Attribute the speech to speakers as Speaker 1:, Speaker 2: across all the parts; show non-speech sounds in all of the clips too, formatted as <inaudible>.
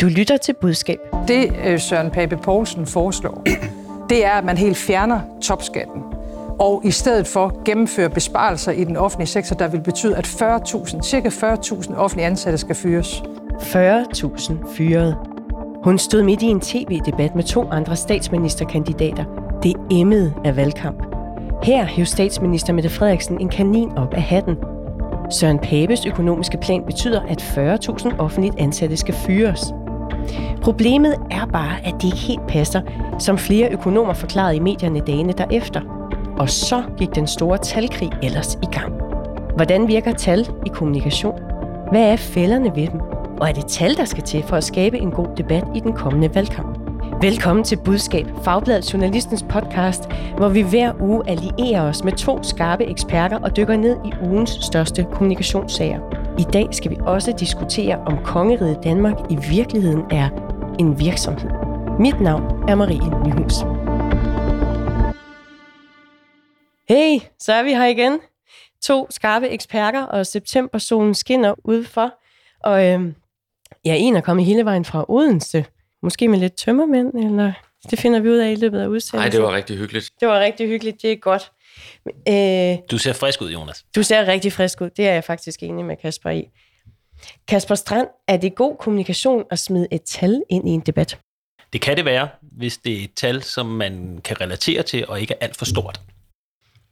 Speaker 1: Du lytter til budskab.
Speaker 2: Det øh, Søren Pape Poulsen foreslår, <clears throat> det er, at man helt fjerner topskatten og i stedet for gennemføre besparelser i den offentlige sektor, der vil betyde, at 40.000, cirka 40.000 offentlige ansatte skal fyres.
Speaker 1: 40.000 fyret. Hun stod midt i en tv-debat med to andre statsministerkandidater. Det emmede af valgkamp. Her hævde statsminister Mette Frederiksen en kanin op af hatten. Søren Papes økonomiske plan betyder, at 40.000 offentligt ansatte skal fyres. Problemet er bare, at det ikke helt passer, som flere økonomer forklarede i medierne dagene derefter. Og så gik den store talkrig ellers i gang. Hvordan virker tal i kommunikation? Hvad er fælderne ved dem? Og er det tal, der skal til for at skabe en god debat i den kommende valgkamp? Velkommen til Budskab, Fagbladet Journalistens podcast, hvor vi hver uge allierer os med to skarpe eksperter og dykker ned i ugens største kommunikationssager. I dag skal vi også diskutere, om kongeriget Danmark i virkeligheden er en virksomhed. Mit navn er Marie Nyhus. Hey, så er vi her igen. To skarpe eksperter, og septembersolen skinner udenfor. Og øhm, ja, en er kommet hele vejen fra Odense. Måske med lidt tømmermænd, eller det finder vi ud af i løbet af udsendelsen.
Speaker 3: Nej, det var rigtig hyggeligt.
Speaker 1: Det var rigtig hyggeligt, det er godt. Øh,
Speaker 4: Du ser frisk ud, Jonas.
Speaker 1: du ser rigtig frisk ud, det er jeg faktisk enig med Kasper i. Kasper Strand, er det god kommunikation at smide et tal ind i en debat?
Speaker 4: Det kan det være, hvis det er et tal, som man kan relatere til, og ikke er alt for stort.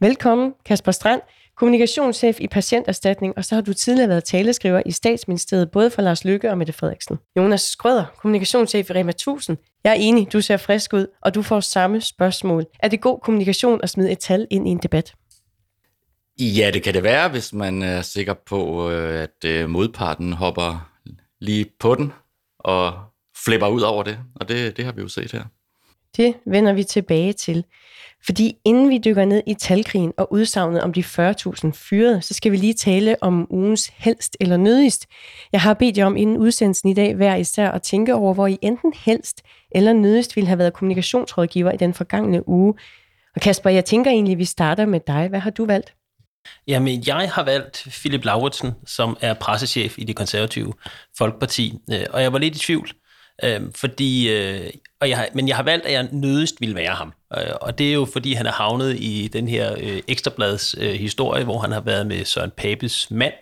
Speaker 1: Velkommen, Kasper Strand, kommunikationschef i Patienterstatning, og så har du tidligere været taleskriver i Statsministeriet, både for Lars Lykke og Mette Frederiksen. Jonas Skrøder, kommunikationschef i Rema 1000. Jeg er enig, du ser frisk ud, og du får samme spørgsmål. Er det god kommunikation at smide et tal ind i en debat?
Speaker 3: Ja, det kan det være, hvis man er sikker på, øh, at øh, modparten hopper lige på den og flipper ud over det. Og det, det har vi jo set her.
Speaker 1: Det vender vi tilbage til. Fordi inden vi dykker ned i talkrigen og udsagnet om de 40.000 fyrede, så skal vi lige tale om ugens helst eller nødigst. Jeg har bedt jer om inden udsendelsen i dag hver især at tænke over, hvor I enten helst eller nødigst ville have været kommunikationsrådgiver i den forgangne uge. Og Kasper, jeg tænker egentlig, at vi starter med dig. Hvad har du valgt?
Speaker 4: Jamen, jeg har valgt Philip Lauritsen, som er pressechef i det konservative Folkeparti, øh, og jeg var lidt i tvivl, øh, fordi, øh, og jeg har, men jeg har valgt, at jeg nødigst ville være ham. Øh, Og det er jo, fordi han er havnet i den her øh, ekstrablads øh, historie, hvor han har været med Søren Papes mand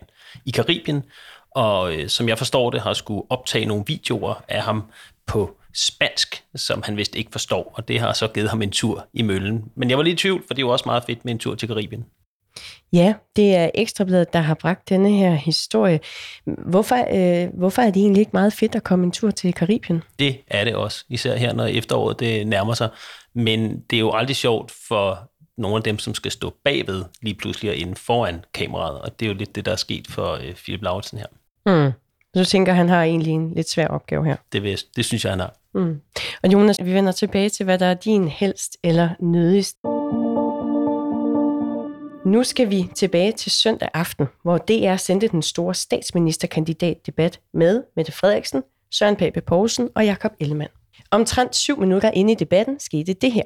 Speaker 4: i Karibien, og øh, som jeg forstår det, har skulle optage nogle videoer af ham på spansk, som han vist ikke forstår, og det har så givet ham en tur i møllen. Men jeg var lige i tvivl, for det er jo også meget fedt med en tur til Karibien.
Speaker 1: Ja, det er Ekstrabladet, der har bragt denne her historie. Hvorfor, øh, hvorfor er det egentlig ikke meget fedt at komme en tur til Karibien?
Speaker 4: Det er det også, især her, når efteråret det nærmer sig. Men det er jo aldrig sjovt for nogle af dem, som skal stå bagved lige pludselig og inden foran kameraet, og det er jo lidt det, der er sket for øh, Philip Lauritsen her.
Speaker 1: Hmm. Så tænker, han har egentlig en lidt svær opgave her.
Speaker 4: Det, vil, det synes jeg, han har.
Speaker 1: Mm. Og Jonas, vi vender tilbage til, hvad der er din helst eller nødigst. Nu skal vi tilbage til søndag aften, hvor DR sendte den store statsministerkandidatdebat med Mette Frederiksen, Søren Pape Poulsen og Jakob Ellemann. Omtrent syv minutter inde i debatten skete det her.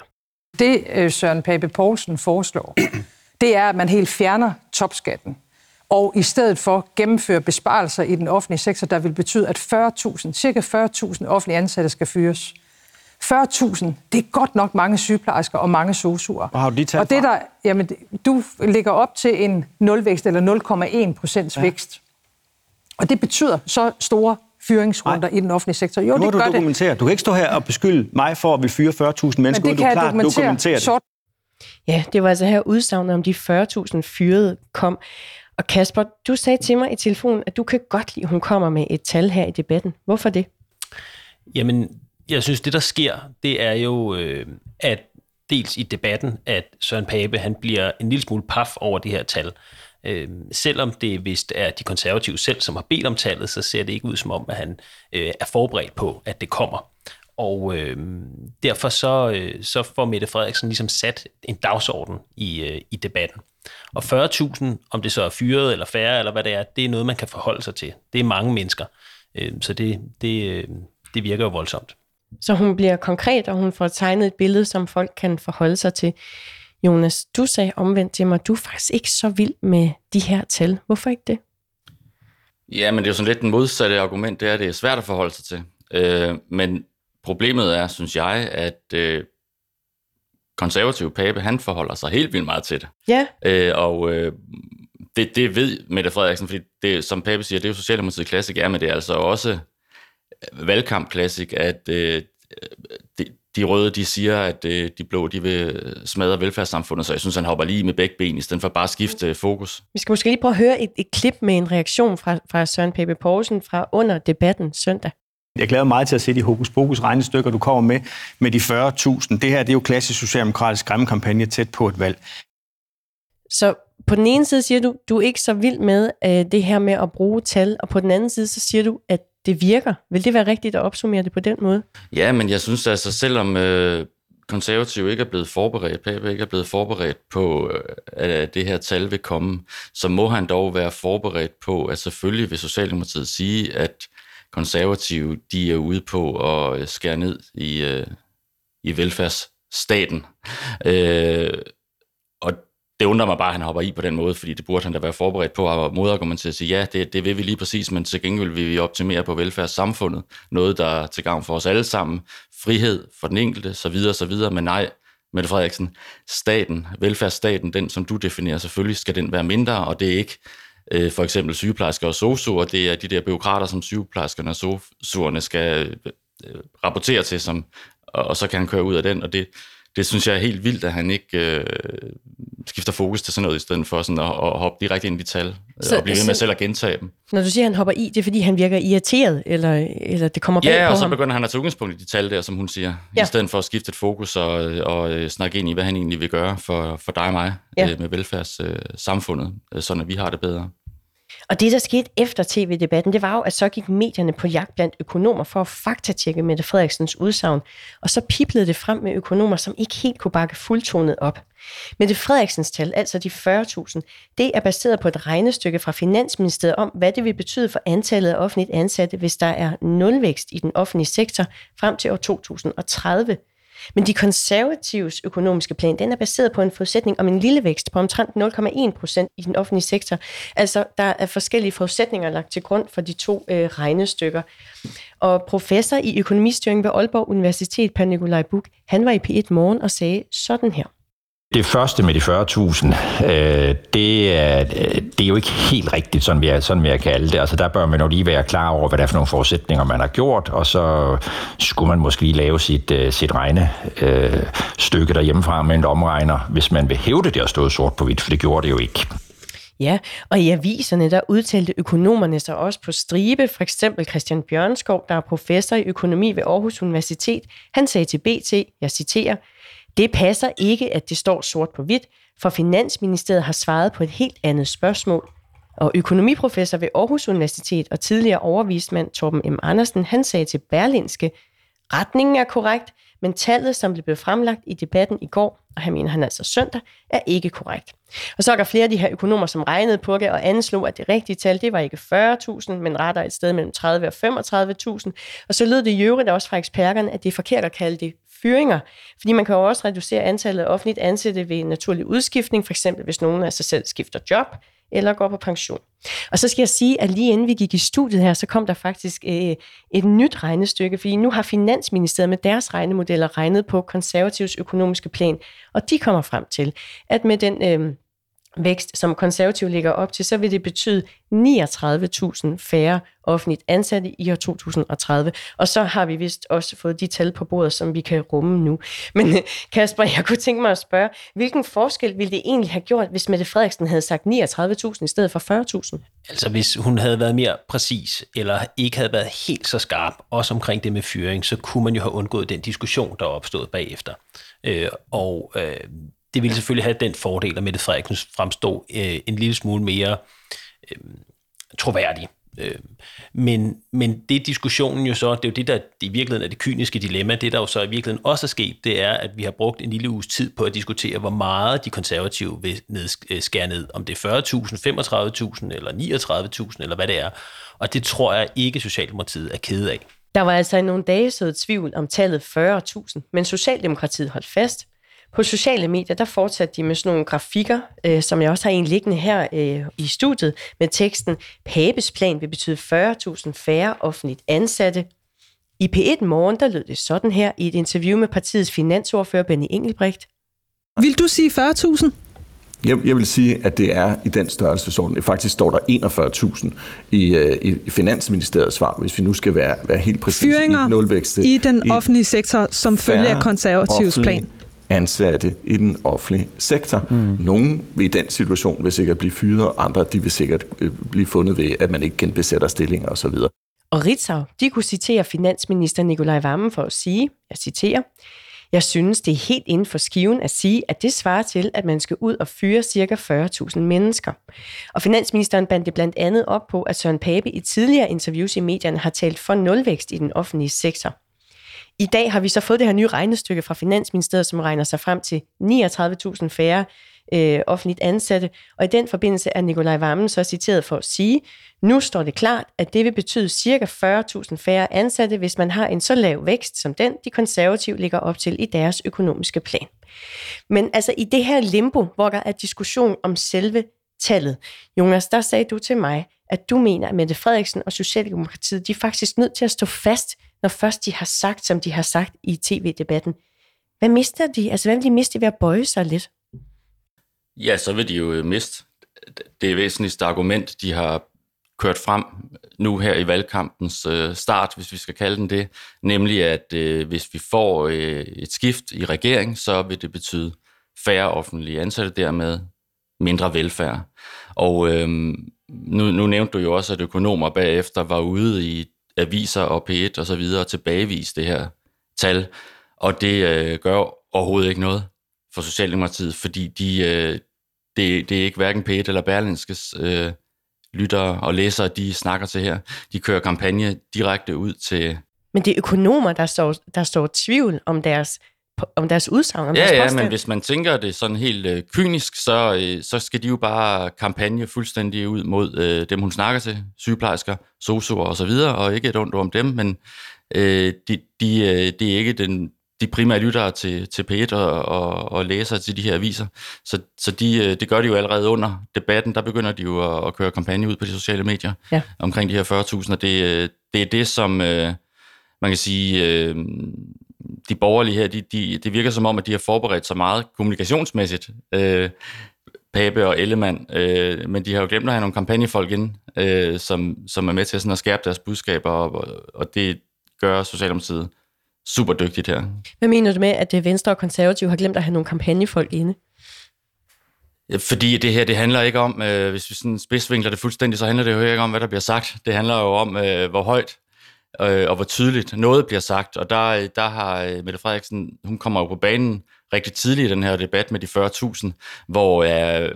Speaker 2: Det øh, Søren Pape Poulsen foreslår, <clears throat> det er, at man helt fjerner topskatten og i stedet for gennemføre besparelser i den offentlige sektor, der vil betyde, at 40.000, cirka 40.000 offentlige ansatte skal fyres. 40.000, det er godt nok mange sygeplejersker og mange sosuer.
Speaker 5: Hvor har du de tal
Speaker 2: Og det der, jamen, du ligger op til en nulvækst eller 0,1 procents ja. vækst. Og det betyder så store fyringsrunder
Speaker 5: Nej.
Speaker 2: i den offentlige sektor. Jo,
Speaker 5: Nu
Speaker 2: det
Speaker 5: du
Speaker 2: gør det.
Speaker 5: dokumentere. Du kan ikke stå her og beskylde mig for at vi fyre 40.000 mennesker,
Speaker 2: Men det
Speaker 5: du
Speaker 2: kan jeg
Speaker 5: klart
Speaker 2: dokumentere,
Speaker 5: dokumentere det.
Speaker 2: sort
Speaker 1: Ja, det var altså her udsagnet om de 40.000 fyrede kom. Og Kasper, du sagde til mig i telefonen, at du kan godt lide, at hun kommer med et tal her i debatten. Hvorfor det?
Speaker 4: Jamen, jeg synes, det der sker, det er jo, øh, at dels i debatten, at Søren Pape, han bliver en lille smule paf over det her tal. Øh, selvom det vist er de konservative selv, som har bedt om tallet, så ser det ikke ud som om, at han øh, er forberedt på, at det kommer. Og øh, derfor så, øh, så får Mette Frederiksen ligesom sat en dagsorden i, øh, i debatten. Og 40.000, om det så er fyret eller færre, eller hvad det er, det er noget, man kan forholde sig til. Det er mange mennesker. Øh, så det, det, øh, det virker jo voldsomt.
Speaker 1: Så hun bliver konkret, og hun får tegnet et billede, som folk kan forholde sig til. Jonas, du sagde omvendt til mig, du er faktisk ikke så vild med de her tal. Hvorfor ikke det?
Speaker 3: Ja, men det er jo sådan lidt den modsatte argument, det er, at det er svært at forholde sig til. Øh, men problemet er, synes jeg, at øh, konservative Pape, han forholder sig helt vildt meget til det.
Speaker 1: Ja.
Speaker 3: Øh, og øh, det, det ved Mette Frederiksen, fordi det, som Pape siger, det er jo Socialdemokratiet klassik, men det er altså også valgkamp klassik, at øh, de, de røde, de siger, at øh, de blå, de vil smadre velfærdssamfundet, så jeg synes, han hopper lige med begge ben, i stedet for bare at skifte fokus.
Speaker 1: Vi skal måske lige prøve at høre et, et klip med en reaktion fra, fra Søren Pape Poulsen fra under debatten søndag.
Speaker 5: Jeg glæder mig meget til at se de hokus pokus regnestykker, du kommer med, med de 40.000. Det her det er jo klassisk socialdemokratisk skræmmekampagne tæt på et valg.
Speaker 1: Så på den ene side siger du, du er ikke så vild med øh, det her med at bruge tal, og på den anden side så siger du, at det virker. Vil det være rigtigt at opsummere det på den måde?
Speaker 3: Ja, men jeg synes altså, selvom øh, konservative ikke er blevet forberedt, Pape ikke er blevet forberedt på, øh, at det her tal vil komme, så må han dog være forberedt på, at selvfølgelig vil Socialdemokratiet sige, at konservative, de er ude på at øh, skære ned i, øh, i velfærdsstaten. Øh, det undrer mig bare, at han hopper i på den måde, fordi det burde han da være forberedt på at modargumentere og sige, ja, det, det vil vi lige præcis, men til gengæld vil vi optimere på velfærdssamfundet. Noget, der er til gavn for os alle sammen. Frihed for den enkelte, så videre, så videre. Men nej, Mette Frederiksen, staten, velfærdsstaten, den som du definerer, selvfølgelig skal den være mindre, og det er ikke øh, for eksempel sygeplejersker og sosuer, det er de der byråkrater, som sygeplejerskerne og sosuerne skal øh, øh, rapportere til, som, og, og så kan han køre ud af den, og det, det synes jeg er helt vildt, at han ikke øh, skifter fokus til sådan noget, i stedet for sådan at, at hoppe direkte ind i de tal, så, og blive ved med selv at gentage dem.
Speaker 1: Når du siger, at han hopper i, det er fordi, han virker irriteret, eller, eller det kommer bag
Speaker 3: ja,
Speaker 1: på
Speaker 3: og så begynder han at tage udgangspunkt i de tal der, som hun siger,
Speaker 1: Ja.
Speaker 3: i stedet for at skifte et fokus og, og øh, snakke ind i, hvad han egentlig vil gøre for, for dig og mig
Speaker 1: Ja.
Speaker 3: øh, med velfærdssamfundet, øh, sådan at vi har det bedre.
Speaker 1: Og det, der skete efter tv-debatten, det var jo, at så gik medierne på jagt blandt økonomer for at faktatjekke Mette Frederiksens udsagn. Og så piplede det frem med økonomer, som ikke helt kunne bakke fuldtonet op. Mette Frederiksens tal, altså de 40.000, det er baseret på et regnestykke fra Finansministeriet om, hvad det vil betyde for antallet af offentligt ansatte, hvis der er nulvækst i den offentlige sektor frem til år 2030. Men de konservatives økonomiske plan, den er baseret på en forudsætning om en lille vækst på omtrent 0,1 procent i den offentlige sektor. Altså, der er forskellige forudsætninger lagt til grund for de to øh, regnestykker. Og professor i økonomistyring ved Aalborg Universitet, Per Nikolaj Buk, han var i P1 Morgen og sagde sådan her.
Speaker 6: Det første med de 40.000, øh, det, er, øh, det er jo ikke helt rigtigt, sådan vil, jeg, sådan vil jeg kalde det. Altså der bør man jo lige være klar over, hvad det er for nogle forudsætninger, man har gjort, og så skulle man måske lige lave sit, øh, sit regnestykke øh, stykke derhjemmefra med en omregner, hvis man vil hævde det har stået sort på hvidt, for det gjorde det jo ikke.
Speaker 1: Ja, og i aviserne, der udtalte økonomerne sig også på stribe. For eksempel Christian Bjørnskov, der er professor i økonomi ved Aarhus Universitet. Han sagde til BT, jeg citerer, det passer ikke, at det står sort på hvidt, for Finansministeriet har svaret på et helt andet spørgsmål. Og økonomiprofessor ved Aarhus Universitet og tidligere overvismand Torben M. Andersen, han sagde til Berlinske, retningen er korrekt, men tallet, som blev fremlagt i debatten i går, og her mener han altså søndag, er ikke korrekt. Og så er der flere af de her økonomer, som regnede på det og anslog, at det rigtige tal, det var ikke 40.000, men retter et sted mellem 30 og 35.000. Og så lød det i øvrigt også fra eksperterne, at det er forkert at kalde det fyringer, fordi man kan jo også reducere antallet af offentligt ansatte ved naturlig udskiftning, for eksempel hvis nogen af sig selv skifter job eller går på pension. Og så skal jeg sige, at lige inden vi gik i studiet her, så kom der faktisk øh, et nyt regnestykke, fordi nu har Finansministeriet med deres regnemodeller regnet på konservativs økonomiske plan, og de kommer frem til, at med den øh, vækst, som konservativ ligger op til, så vil det betyde 39.000 færre offentligt ansatte i år 2030. Og så har vi vist også fået de tal på bordet, som vi kan rumme nu. Men øh, Kasper, jeg kunne tænke mig at spørge, hvilken forskel ville det egentlig have gjort, hvis Mette Frederiksen havde sagt 39.000 i stedet for 40.000?
Speaker 4: Altså hvis hun havde været mere præcis, eller ikke havde været helt så skarp, også omkring det med fyring, så kunne man jo have undgået den diskussion, der er opstået bagefter. Øh, og øh, det ville selvfølgelig have den fordel, at Mette Frederiksen fremstod øh, en lille smule mere øh, troværdig. Øh, men, men det diskussionen jo så, det er jo det, der i virkeligheden er det kyniske dilemma. Det, der jo så i virkeligheden også er sket, det er, at vi har brugt en lille uges tid på at diskutere, hvor meget de konservative vil ned, øh, skære ned. Om det er 40.000, 35.000 eller 39.000 eller hvad det er. Og det tror jeg ikke, Socialdemokratiet er ked af.
Speaker 1: Der var altså i nogle dage så tvivl om tallet 40.000, men Socialdemokratiet holdt fast. På sociale medier, der fortsatte de med sådan nogle grafikker, øh, som jeg også har en liggende her øh, i studiet, med teksten, Pabes plan vil betyde 40.000 færre offentligt ansatte. I P1 Morgen, der lød det sådan her i et interview med partiets finansordfører Benny Engelbrecht.
Speaker 7: Vil du sige 40.000?
Speaker 8: Jeg, jeg vil sige, at det er i den størrelsesorden. Faktisk står der 41.000 i, uh, i Finansministeriets svar, hvis vi nu skal være, være helt præcis
Speaker 7: Fyringer
Speaker 8: i nulvækst.
Speaker 7: i den offentlige sektor, som følge af konservativs plan.
Speaker 8: Ansatte i den offentlige sektor. Mm. Nogle i den situation vil sikkert blive fyret, andre de vil sikkert øh, blive fundet ved, at man ikke genbesætter stillinger osv.
Speaker 1: Og Ritzau, de kunne citere finansminister Nikolaj Vammen for at sige, jeg citerer, jeg synes, det er helt inden for skiven at sige, at det svarer til, at man skal ud og fyre ca. 40.000 mennesker. Og finansministeren bandt det blandt andet op på, at Søren Pape i tidligere interviews i medierne har talt for nulvækst i den offentlige sektor. I dag har vi så fået det her nye regnestykke fra Finansministeriet, som regner sig frem til 39.000 færre øh, offentligt ansatte, og i den forbindelse er Nikolaj Vammen så citeret for at sige, nu står det klart, at det vil betyde ca. 40.000 færre ansatte, hvis man har en så lav vækst som den, de konservative ligger op til i deres økonomiske plan. Men altså i det her limbo, hvor der er diskussion om selve tallet, Jonas, der sagde du til mig, at du mener, at Mette Frederiksen og Socialdemokratiet, de er faktisk nødt til at stå fast, når først de har sagt, som de har sagt i tv-debatten. Hvad mister de? Altså, hvad vil de miste ved at bøje sig lidt?
Speaker 3: Ja, så vil de jo øh, miste det væsentligste argument, de har kørt frem nu her i valgkampens øh, start, hvis vi skal kalde den det, nemlig at øh, hvis vi får øh, et skift i regering, så vil det betyde færre offentlige ansatte, dermed mindre velfærd. Og øh, nu, nu nævnte du jo også, at økonomer bagefter var ude i aviser og P1 og så videre og tilbagevise det her tal, og det øh, gør overhovedet ikke noget for Socialdemokratiet, fordi de, øh, det, det er ikke hverken P1 eller Berlinskes øh, lyttere og læsere, de snakker til her. De kører kampagne direkte ud til...
Speaker 1: Men det er økonomer, der står, der står tvivl om deres om deres udsagn, om
Speaker 3: ja,
Speaker 1: deres
Speaker 3: Ja,
Speaker 1: påstand.
Speaker 3: men hvis man tænker det sådan helt øh, kynisk, så, øh, så skal de jo bare kampagne fuldstændig ud mod øh, dem, hun snakker til, sygeplejersker, sosuer og så videre, og ikke et ondt om dem, men øh, de, de, øh, det er ikke den, de primære lyttere til, til P1 og, og, og læser til de her aviser. Så, så de, øh, det gør de jo allerede under debatten. Der begynder de jo at, at køre kampagne ud på de sociale medier
Speaker 1: ja.
Speaker 3: omkring de her 40.000, og det, øh, det er det, som øh, man kan sige, øh, de borgerlige her, de, de, det virker som om, at de har forberedt sig meget kommunikationsmæssigt, øh, Pape og Ellemann, øh, men de har jo glemt at have nogle kampagnefolk ind, øh, som, som er med til sådan at skærpe deres budskaber, og, og det gør Socialdemokratiet super dygtigt her.
Speaker 1: Hvad mener du med, at Venstre og Konservative har glemt at have nogle kampagnefolk inde?
Speaker 3: Fordi det her, det handler ikke om, øh, hvis vi sådan spidsvinkler det fuldstændig, så handler det jo ikke om, hvad der bliver sagt. Det handler jo om, øh, hvor højt øh, og hvor tydeligt noget bliver sagt. Og der, der har øh, Mette Frederiksen, hun kommer jo på banen rigtig tidligt i den her debat med de 40.000, hvor øh,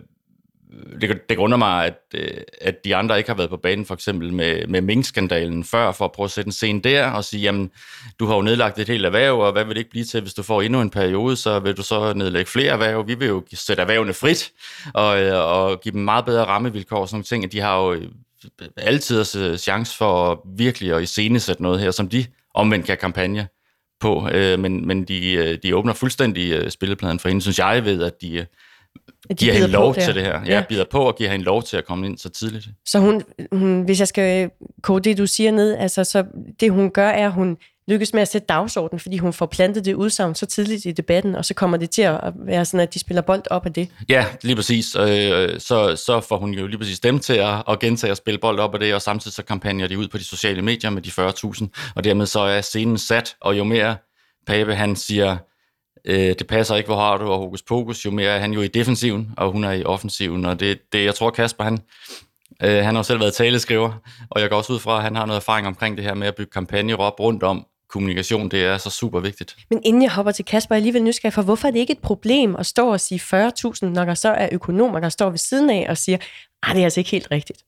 Speaker 3: det, det grunder mig, at, øh, at de andre ikke har været på banen, for eksempel med, med minkskandalen før, for at prøve at sætte en scene der og sige, jamen, du har jo nedlagt et helt erhverv, og hvad vil det ikke blive til, hvis du får endnu en periode, så vil du så nedlægge flere erhverv. Vi vil jo sætte erhvervene frit, og, øh, og give dem meget bedre rammevilkår og sådan nogle ting. De har jo øh, altid chance for virkelig at iscenesætte noget her, som de omvendt kan kampagne på, men, men de, de åbner fuldstændig spillepladen for hende, synes jeg ved, at de de giver hende lov til det her. Ja, ja, bider på og giver hende lov til at komme ind så tidligt.
Speaker 1: Så hun, hun hvis jeg skal kode det, du siger ned, altså så det hun gør, er, at hun lykkes med at sætte dagsordenen, fordi hun får plantet det udsagn så tidligt i debatten, og så kommer det til at være sådan, at de spiller bold op af det.
Speaker 3: Ja, lige præcis. Øh, så, så får hun jo lige præcis dem til at, at gentage og spille bold op af det, og samtidig så kampagner de ud på de sociale medier med de 40.000, og dermed så er scenen sat, og jo mere Pape han siger, øh, det passer ikke, hvor har du og hokus pokus, jo mere er han jo i defensiven, og hun er i offensiven, og det, det jeg tror Kasper, han, øh, han har jo selv været taleskriver, og jeg går også ud fra, at han har noget erfaring omkring det her med at bygge kampagner op rundt om kommunikation, det er så super vigtigt.
Speaker 1: Men inden jeg hopper til Kasper, jeg alligevel nysgerrig for, hvorfor er det ikke et problem at stå og sige 40.000, når der så er økonomer, der står ved siden af og siger, at det er altså ikke helt rigtigt?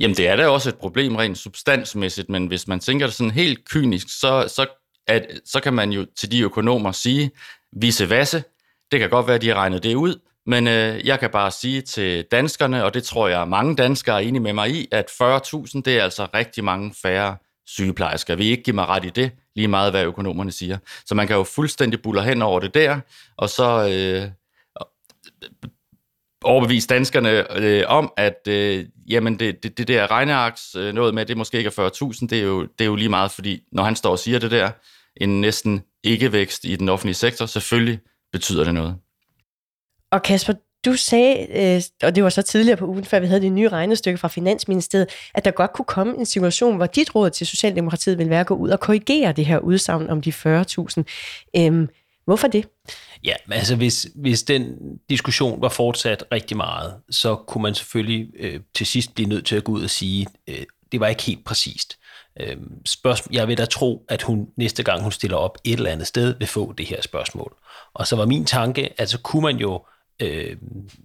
Speaker 3: Jamen, det er da også et problem rent substansmæssigt, men hvis man tænker det sådan helt kynisk, så, så at så kan man jo til de økonomer sige, vise vasse, det kan godt være, at de har regnet det ud, men øh, jeg kan bare sige til danskerne, og det tror jeg mange danskere er enige med mig i, at 40.000, det er altså rigtig mange færre sygeplejersker. Vi ikke give mig ret i det, lige meget hvad økonomerne siger. Så man kan jo fuldstændig buller hen over det der, og så øh, overbevise danskerne øh, om, at øh, jamen det, det, det der regnearks øh, noget med, det måske ikke er 40.000, det er, jo, det er jo lige meget, fordi når han står og siger det der, en næsten ikke-vækst i den offentlige sektor, selvfølgelig betyder det noget.
Speaker 1: Og Kasper, du sagde, øh, og det var så tidligere på ugen, før vi havde det nye regnestykke fra Finansministeriet, at der godt kunne komme en situation, hvor dit råd til Socialdemokratiet vil være at gå ud og korrigere det her udsagn om de 40.000. Øhm, hvorfor det?
Speaker 4: Ja, altså hvis, hvis den diskussion var fortsat rigtig meget, så kunne man selvfølgelig øh, til sidst blive nødt til at gå ud og sige, øh, det var ikke helt præcist. Øh, spørgsmål, jeg vil da tro, at hun næste gang hun stiller op et eller andet sted, vil få det her spørgsmål. Og så var min tanke, at så kunne man jo øh,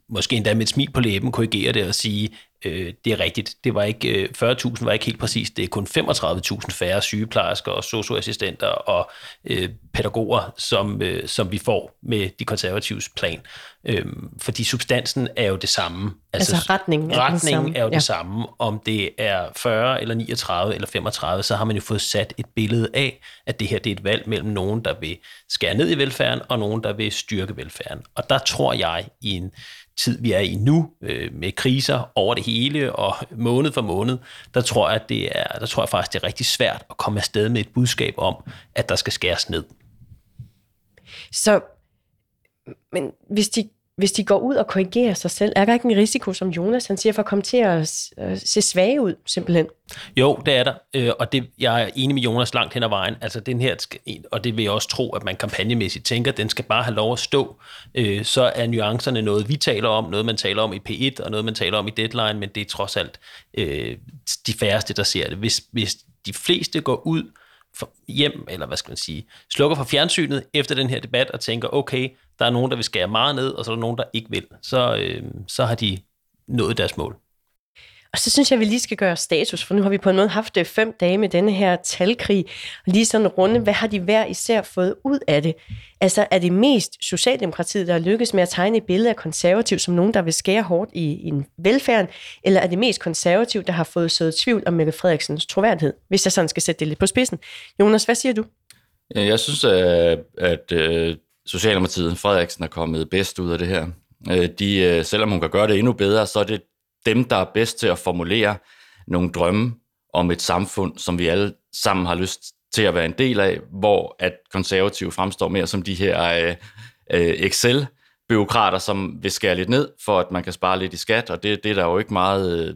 Speaker 4: måske endda med et smil på læben korrigere det og sige, øh, det er rigtigt, det var ikke øh, 40.000 var ikke helt præcis, det er kun 35.000 færre sygeplejersker og socioassistenter og øh, pædagoger, som, øh, som vi får med de konservatives plan. Øh, fordi substansen er jo det samme.
Speaker 1: Altså, altså retningen
Speaker 4: er, retning samme. er jo ja. det samme. Om det er 40 eller 39 eller 35, så har man jo fået sat et billede af, at det her det er et valg mellem nogen, der vil skære ned i velfærden, og nogen, der vil styrke velfærden. Og der tror jeg i en tid, vi er i nu, øh, med kriser over det hele og måned for måned, der tror jeg, det er, der tror jeg faktisk, det er rigtig svært at komme afsted med et budskab om, at der skal skæres ned.
Speaker 1: Så, men hvis de hvis de går ud og korrigerer sig selv, er der ikke en risiko, som Jonas han siger, for at komme til at øh, se svage ud, simpelthen?
Speaker 4: Jo, det er der, øh, og det, jeg er enig med Jonas langt hen ad vejen. Altså den her, og det vil jeg også tro, at man kampagnemæssigt tænker, den skal bare have lov at stå. Øh, så er nuancerne noget, vi taler om, noget man taler om i P1, og noget man taler om i Deadline, men det er trods alt de færreste, der ser det. Hvis, hvis de fleste går ud hjem, eller hvad skal man sige, slukker for fjernsynet efter den her debat og tænker, okay, der er nogen, der vil skære meget ned, og så er der nogen, der ikke vil, så, øh, så har de nået deres mål.
Speaker 1: Og så synes jeg, at vi lige skal gøre status, for nu har vi på en måde haft øh, fem dage med denne her talkrig, og lige sådan runde, hvad har de hver især fået ud af det? Altså er det mest Socialdemokratiet, der har lykkes med at tegne et billede af konservativ som nogen, der vil skære hårdt i, i velfærden, eller er det mest konservativ, der har fået sået tvivl om Mette Frederiksens troværdighed, hvis jeg sådan skal sætte det lidt på spidsen? Jonas, hvad siger du?
Speaker 3: Jeg synes, at, at øh, Socialdemokratiet, Frederiksen, er kommet bedst ud af det her. Øh, de, øh, selvom hun kan gøre det endnu bedre, så er det dem, der er bedst til at formulere nogle drømme om et samfund, som vi alle sammen har lyst til at være en del af, hvor at konservative fremstår mere som de her øh, øh, Excel-byråkrater, som vil skære lidt ned, for at man kan spare lidt i skat, og det, det er der jo ikke meget øh,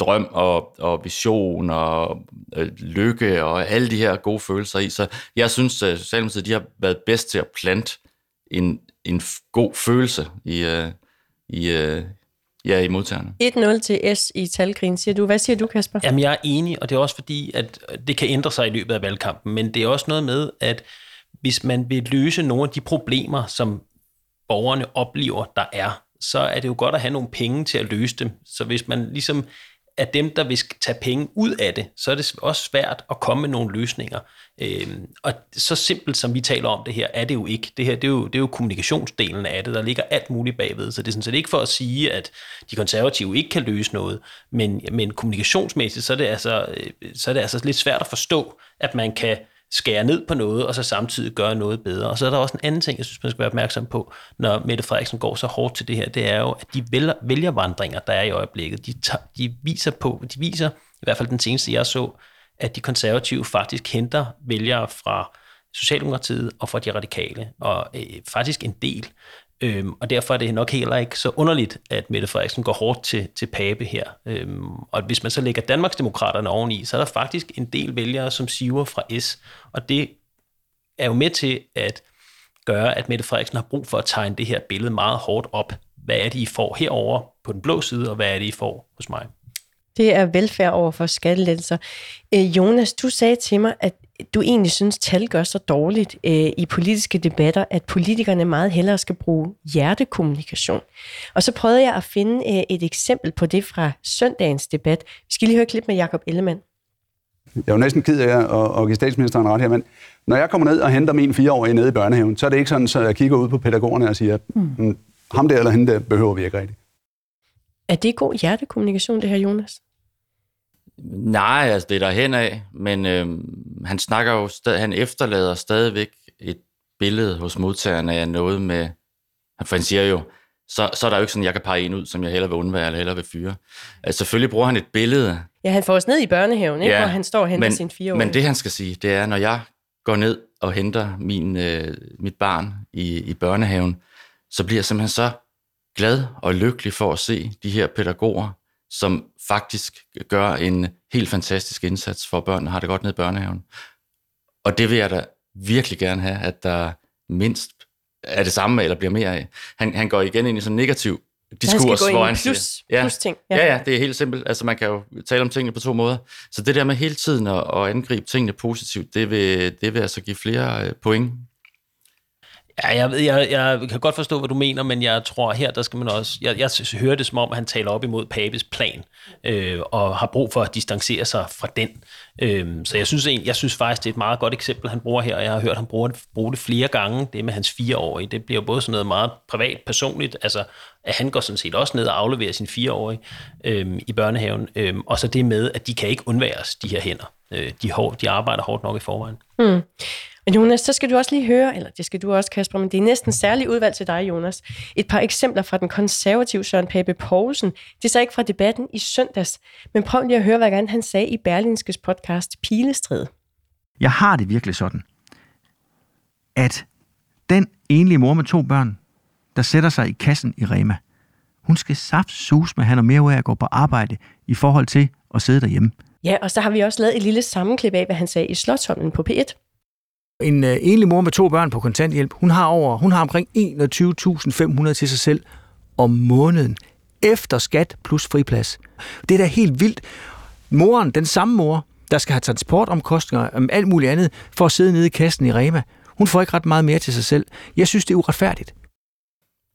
Speaker 3: drøm og, og vision og øh, lykke og alle de her gode følelser i. Så jeg synes, at Socialdemokratiet de har været bedst til at plante en, en god følelse i, øh, i, øh, Ja, i modtagerne.
Speaker 1: 1-0 til S i talkrigen, siger du. Hvad siger du, Kasper?
Speaker 4: Jamen, jeg er enig, og det er også fordi, at det kan ændre sig i løbet af valgkampen, men det er også noget med, at hvis man vil løse nogle af de problemer, som borgerne oplever, der er, så er det jo godt at have nogle penge til at løse dem. Så hvis man ligesom af dem, der vil tage penge ud af det, så er det også svært at komme med nogle løsninger. Øhm, og så simpelt som vi taler om det her, er det jo ikke. Det her det er, jo, det er jo kommunikationsdelen af det, der ligger alt muligt bagved. Så det er sådan set ikke for at sige, at de konservative ikke kan løse noget, men, men kommunikationsmæssigt, så er, det altså, øh, så er det altså lidt svært at forstå, at man kan skære ned på noget, og så samtidig gøre noget bedre. Og så er der også en anden ting, jeg synes, man skal være opmærksom på, når Mette Frederiksen går så hårdt til det her, det er jo, at de vælgervandringer, der er i øjeblikket, de, tager, de viser på, de viser, i hvert fald den seneste, jeg så, at de konservative faktisk henter vælgere fra Socialdemokratiet og fra de radikale, og øh, faktisk en del. Øhm, og derfor er det nok heller ikke så underligt, at Mette Frederiksen går hårdt til, til Pape her. Øhm, og hvis man så lægger Danmarksdemokraterne oveni, så er der faktisk en del vælgere, som siver fra S. Og det er jo med til at gøre, at Mette Frederiksen har brug for at tegne det her billede meget hårdt op. Hvad er det, I får herover på den blå side, og hvad er det, I får hos mig?
Speaker 1: Det er velfærd over for skattelettelser. Øh, Jonas, du sagde til mig, at du egentlig synes, tal gør så dårligt øh, i politiske debatter, at politikerne meget hellere skal bruge hjertekommunikation. Og så prøvede jeg at finde øh, et eksempel på det fra søndagens debat. Vi skal lige høre klip med Jakob Ellemann.
Speaker 9: Jeg er jo næsten ked af at, at give statsministeren ret her, men når jeg kommer ned og henter min fireårige nede i børnehaven, så er det ikke sådan, at jeg kigger ud på pædagogerne og siger, mm. mm ham der eller hende der behøver vi ikke rigtigt.
Speaker 1: Er det god hjertekommunikation, det her, Jonas?
Speaker 3: Nej, altså det er der hen af, men øh, han snakker jo stadig, han efterlader stadigvæk et billede hos modtagerne af noget med, for han siger jo, så, så er der jo ikke sådan, jeg kan pege en ud, som jeg hellere vil undvære eller hellere vil fyre. Altså, selvfølgelig bruger han et billede.
Speaker 1: Ja, han får os ned i børnehaven, ikke? Ja, hvor han står og henter
Speaker 3: men,
Speaker 1: sin fire år.
Speaker 3: Men det, han skal sige, det er, når jeg går ned og henter min, øh, mit barn i, i børnehaven, så bliver jeg simpelthen så glad og lykkelig for at se de her pædagoger, som faktisk gør en helt fantastisk indsats for, børnene har det godt ned i børnehaven. Og det vil jeg da virkelig gerne have, at der mindst er det samme, eller bliver mere af. Han, han går igen ind i sådan en negativ diskurs,
Speaker 1: han
Speaker 3: hvor han
Speaker 1: plus,
Speaker 3: siger... Ja,
Speaker 1: plus ting.
Speaker 3: Ja. ja, ja, det er helt simpelt. Altså, man kan jo tale om tingene på to måder. Så det der med hele tiden at, at angribe tingene positivt, det vil, det vil altså give flere øh, point.
Speaker 4: Ja, jeg, ved, jeg, jeg kan godt forstå, hvad du mener, men jeg tror her, der skal man også... Jeg, jeg hører det som om, at han taler op imod Papes plan, øh, og har brug for at distancere sig fra den. Øh, så jeg synes, jeg synes faktisk, det er et meget godt eksempel, han bruger her, og jeg har hørt han bruger, det, det flere gange, det med hans fireårige. Det bliver både sådan noget meget privat, personligt, altså at han går sådan set også ned og afleverer sin fireårige øh, i børnehaven, øh, og så det med, at de kan ikke undværes, de her hænder. Øh, de, hår, de arbejder hårdt nok i forvejen.
Speaker 1: Mm. Men Jonas, så skal du også lige høre, eller det skal du også, Kasper, men det er næsten særligt udvalg til dig, Jonas. Et par eksempler fra den konservative Søren Pape Poulsen. Det er så ikke fra debatten i søndags, men prøv lige at høre, hvad han sagde i Berlinskes podcast Pilestrid.
Speaker 10: Jeg har det virkelig sådan, at den enlige mor med to børn, der sætter sig i kassen i Rema, hun skal saft sus med, han har mere ud af at gå på arbejde i forhold til at sidde derhjemme.
Speaker 1: Ja, og så har vi også lavet et lille sammenklip af, hvad han sagde i Slottholmen på P1.
Speaker 10: En uh, enlig mor med to børn på kontanthjælp, hun har over, hun har omkring 21.500 til sig selv om måneden, efter skat plus friplads. Det er da helt vildt. Moren, den samme mor, der skal have transportomkostninger og alt muligt andet, for at sidde nede i kassen i Rema, hun får ikke ret meget mere til sig selv. Jeg synes, det er uretfærdigt.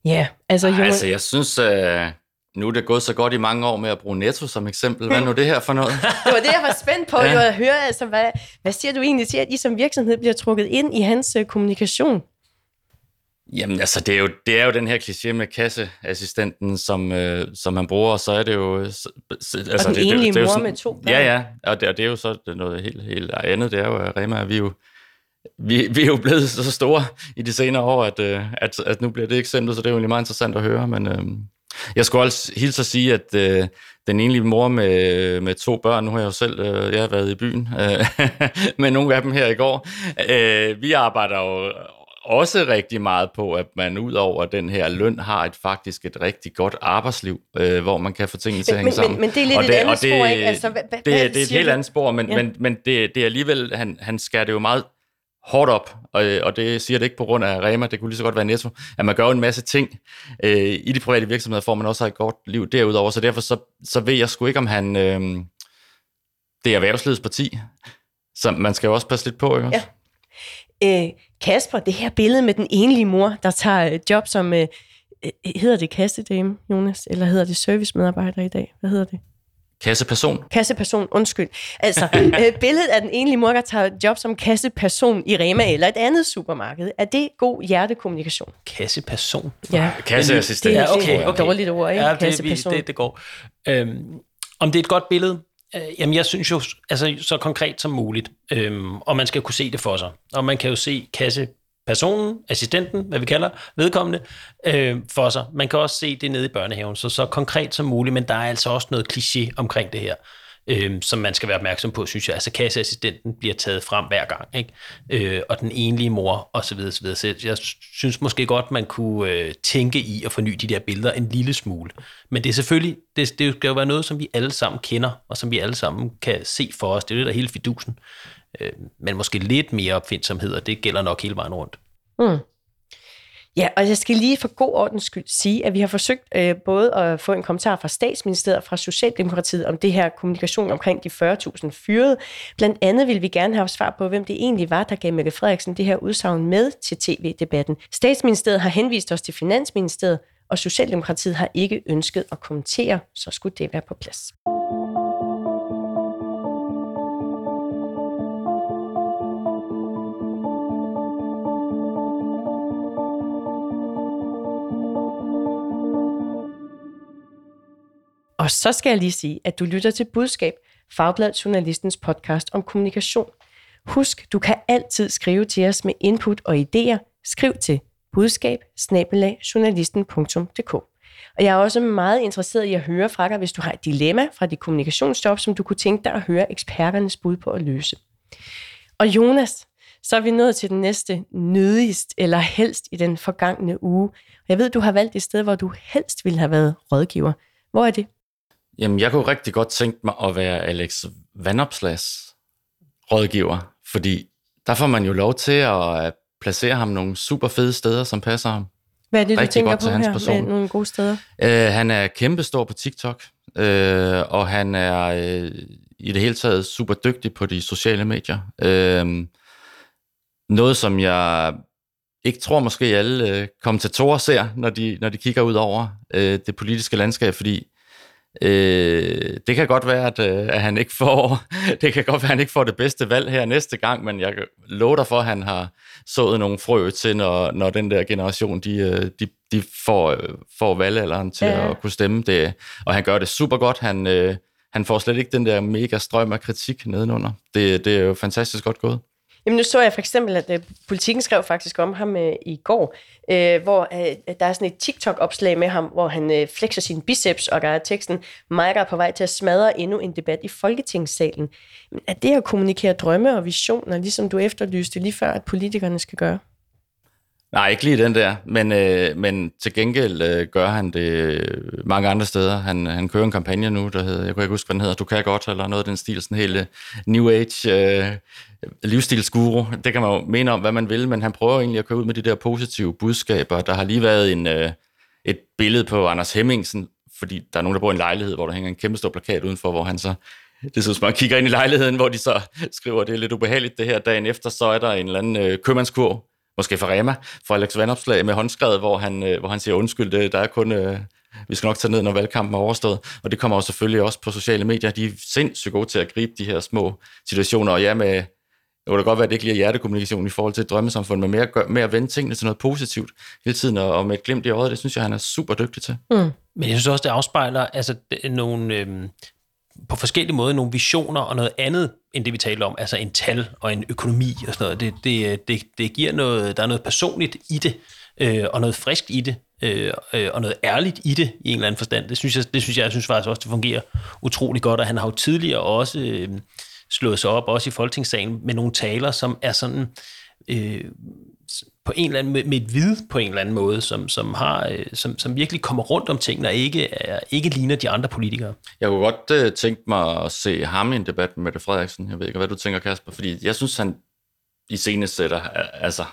Speaker 1: Ja, altså...
Speaker 3: Ej, altså, jeg synes, øh, nu er det gået så godt i mange år med at bruge Netto som eksempel. Hvad nu det her for noget? <laughs>
Speaker 1: det var det, jeg var spændt på. Ja. Jeg høre, altså, hvad, hvad siger du egentlig til, at I som virksomhed bliver trukket ind i hans uh, kommunikation?
Speaker 3: Jamen altså, det er, jo, det er jo den her kliché med kasseassistenten, som, øh, som man bruger, og så er det jo... Så,
Speaker 1: altså, og den det, enlige det, det, det, mor sådan, med to børn.
Speaker 3: Ja, ja, og det, og det er jo så noget helt, helt andet. Det er jo, at Rema, vi er jo, vi, vi er jo blevet så store i de senere år, at, øh, at, at nu bliver det ikke sendt, så det er jo egentlig meget interessant at høre, men... Øh, jeg skulle også hilse at sige, at øh, den enlige mor med, med to børn, nu har jeg jo selv øh, jeg har været i byen øh, <laughs> med nogle af dem her i går, øh, vi arbejder jo også rigtig meget på, at man ud over den her løn har et faktisk et rigtig godt arbejdsliv, øh, hvor man kan få tingene til at hænge sammen.
Speaker 1: Men, men det er lidt og et det, andet det, spor, ikke? Altså, hvad,
Speaker 3: det, det, det er et helt andet spor, men, ja. men, men det, det er alligevel, han, han skærer det jo meget hårdt op, og, øh, og det siger det ikke på grund af Rema, det kunne lige så godt være Netto, at man gør en masse ting øh, i de private virksomheder, for man også har et godt liv derudover, så derfor så, så ved jeg sgu ikke, om han, øh, det er erhvervslivets parti, så man skal jo også passe lidt på, ikke
Speaker 1: Ja. Øh, Kasper, det her billede med den enlige mor, der tager øh, job som, øh, øh, hedder det kassedame, Jonas, eller hedder det servicemedarbejder i dag? Hvad hedder det?
Speaker 3: Kasseperson.
Speaker 1: Kasseperson, undskyld. Altså, <laughs> øh, billedet af den enlige mor, der tager job som kasseperson i Rema eller et andet supermarked. Er det god hjertekommunikation?
Speaker 4: Kasseperson?
Speaker 1: Ja.
Speaker 3: Kasseassistent.
Speaker 1: Det er okay, okay. dårligt ord, ikke?
Speaker 4: Ja, det, det, det, det går. Øhm, om det er et godt billede? Øh, jamen, jeg synes jo, altså så konkret som muligt. Øhm, og man skal kunne se det for sig. Og man kan jo se kasse personen, assistenten, hvad vi kalder vedkommende, øh, for sig. Man kan også se det nede i børnehaven, så så konkret som muligt, men der er altså også noget kliché omkring det her, øh, som man skal være opmærksom på, synes jeg. Altså kasseassistenten bliver taget frem hver gang, ikke? Øh, og den enlige mor, og så videre, så videre. Så jeg synes måske godt, man kunne øh, tænke i at forny de der billeder en lille smule. Men det er selvfølgelig, det, det skal jo være noget, som vi alle sammen kender, og som vi alle sammen kan se for os. Det er det, der hele fidusen. Øh, men måske lidt mere opfindsomhed, og det gælder nok hele vejen rundt.
Speaker 1: Mm. Ja, og jeg skal lige for god ordens skyld sige, at vi har forsøgt øh, både at få en kommentar fra statsministeriet og fra Socialdemokratiet om det her kommunikation omkring de 40.000 fyrede. Blandt andet vil vi gerne have svar på, hvem det egentlig var, der gav Mette Frederiksen det her udsagn med til tv-debatten. Statsministeriet har henvist os til Finansministeriet, og Socialdemokratiet har ikke ønsket at kommentere, så skulle det være på plads. Og så skal jeg lige sige, at du lytter til Budskab, Fagbladet Journalistens podcast om kommunikation. Husk, du kan altid skrive til os med input og idéer. Skriv til budskab Og jeg er også meget interesseret i at høre fra dig, hvis du har et dilemma fra dit kommunikationsjob, som du kunne tænke dig at høre eksperternes bud på at løse. Og Jonas, så er vi nået til den næste nødigst eller helst i den forgangne uge. Jeg ved, du har valgt et sted, hvor du helst ville have været rådgiver. Hvor er det?
Speaker 3: Jamen, jeg kunne rigtig godt tænke mig at være Alex Vandopslags rådgiver, fordi der får man jo lov til at placere ham nogle super fede steder, som passer ham.
Speaker 1: Hvad er det, du rigtig tænker på her person. med nogle gode steder?
Speaker 3: Uh, han er kæmpestor på TikTok, uh, og han er uh, i det hele taget super dygtig på de sociale medier. Uh, noget, som jeg ikke tror måske alle uh, kommentatorer ser, når de, når de kigger ud over uh, det politiske landskab, fordi Øh, det kan godt være, at, øh, at han ikke får <laughs> det kan godt være, at han ikke får det bedste valg her næste gang, men jeg lover dig for, at han har sået nogle frø til, når, når den der generation, de, øh, de, de får, øh, får valgalderen til ja. at kunne stemme det. Og han gør det super godt. Han, han får slet ikke den der mega strøm af kritik nedenunder. Det, det er jo fantastisk godt gået.
Speaker 1: Jamen nu så jeg for eksempel, at øh, uh, politikken skrev faktisk om ham uh, i går, uh, hvor uh, der er sådan et TikTok-opslag med ham, hvor han uh, flexer sin biceps, og der er teksten, Mike er på vej til at smadre endnu en debat i Folketingssalen. Men er det at kommunikere drømme og visioner, ligesom du efterlyste lige før, at politikerne skal gøre?
Speaker 3: Nej, ikke lige den der, men, øh, men til gengæld øh, gør han det øh, mange andre steder. Han, han kører en kampagne nu, der hedder, jeg kan ikke huske, hvad den hedder, Du kan godt, eller noget af den stil, sådan hele øh, New Age øh, livsstilsguru. Det kan man jo mene om, hvad man vil, men han prøver egentlig at køre ud med de der positive budskaber. Der har lige været en, øh, et billede på Anders Hemmingsen, fordi der er nogen, der bor i en lejlighed, hvor der hænger en kæmpe stor plakat udenfor, hvor han så det synes så, man kigger ind i lejligheden, hvor de så skriver, det er lidt ubehageligt det her. Dagen efter, så er der en eller anden øh, købmandskurv, måske fra Rema, fra Alex Vandopslag med håndskrevet, hvor han, øh, hvor han siger undskyld, det, der er kun... Øh, vi skal nok tage ned, når valgkampen er overstået. Og det kommer jo selvfølgelig også på sociale medier. De er sindssygt gode til at gribe de her små situationer. Og ja, med, det kunne da godt være, at det ikke lige er hjertekommunikation i forhold til et drømmesamfund, men mere, mere at vende tingene til noget positivt hele tiden, og, og med et glimt i øjet, det synes jeg, han er super dygtig til. Mm.
Speaker 4: Men jeg synes også, det afspejler altså, nogle, øhm, på forskellige måder nogle visioner og noget andet, end det vi taler om, altså en tal og en økonomi og sådan noget. Det, det, det, det giver noget, der er noget personligt i det, øh, og noget frisk i det, øh, øh, og noget ærligt i det i en eller anden forstand. Det synes jeg, det synes jeg, jeg synes faktisk også, det fungerer utrolig godt, og han har jo tidligere også øh, slået sig op, også i Folketingssalen, med nogle taler, som er sådan... Øh, på en eller anden, med, med et vid på en eller anden måde, som, som, har, øh, som, som virkelig kommer rundt om tingene og ikke, er, ikke ligner de andre politikere.
Speaker 3: Jeg kunne godt uh, tænke mig at se ham i en debat med Mette Frederiksen. Jeg ved ikke, hvad du tænker, Kasper, fordi jeg synes, han i sætter altså,